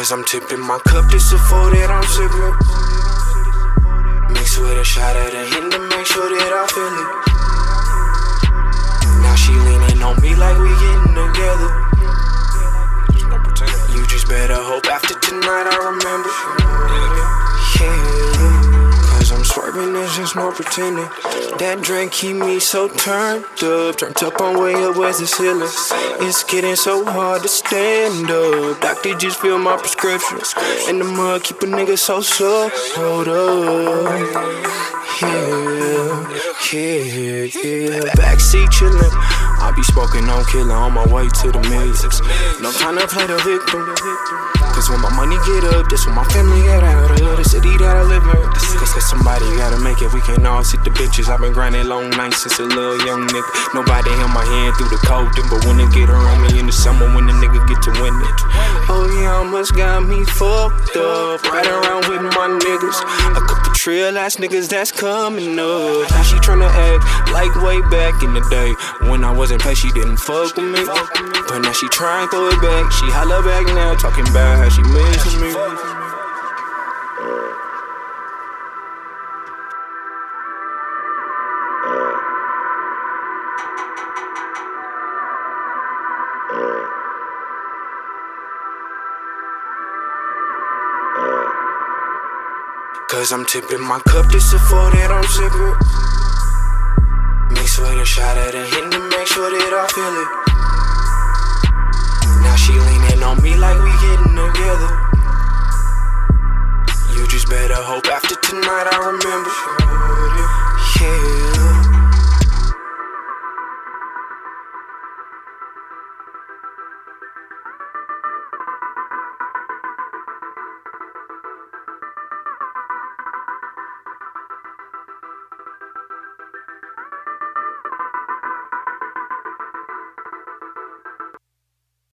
Cause I'm tipping my cup, this a four that I'm sipping. Mix with a shot of the hint I'm there's just no pretending. That drink keep me so turned up. Turned up on way up where's the ceiling. It's getting so hard to stand up. Doctor just fill my prescription. In the mud, keep a nigga so sore. Hold up. Yeah, yeah, yeah. Backseat chillin'. I be smoking on killer on my way to the millions. No time to play the victim. Cause when my money get up, that's when my family get out of the city that I somebody gotta make it, we can't all sit the bitches. I've been grinding long nights since a little young nigga. Nobody held my hand through the cold, but when they get around me in the summer, when the nigga get to win it. Oh yeah, almost got me fucked up. Right around with my niggas. A couple trail ass niggas that's coming up. Now she tryna act like way back in the day. When I wasn't paid, she didn't fuck with me. But now she try and throw it back. She holla back now, talking about how she missing me. Cause I'm tipping my cup, this a four that I'm sipping. Mix with a shot of the hint to make sure that I feel it. Now she leaning on me like we getting together. You just better hope after tonight I remember.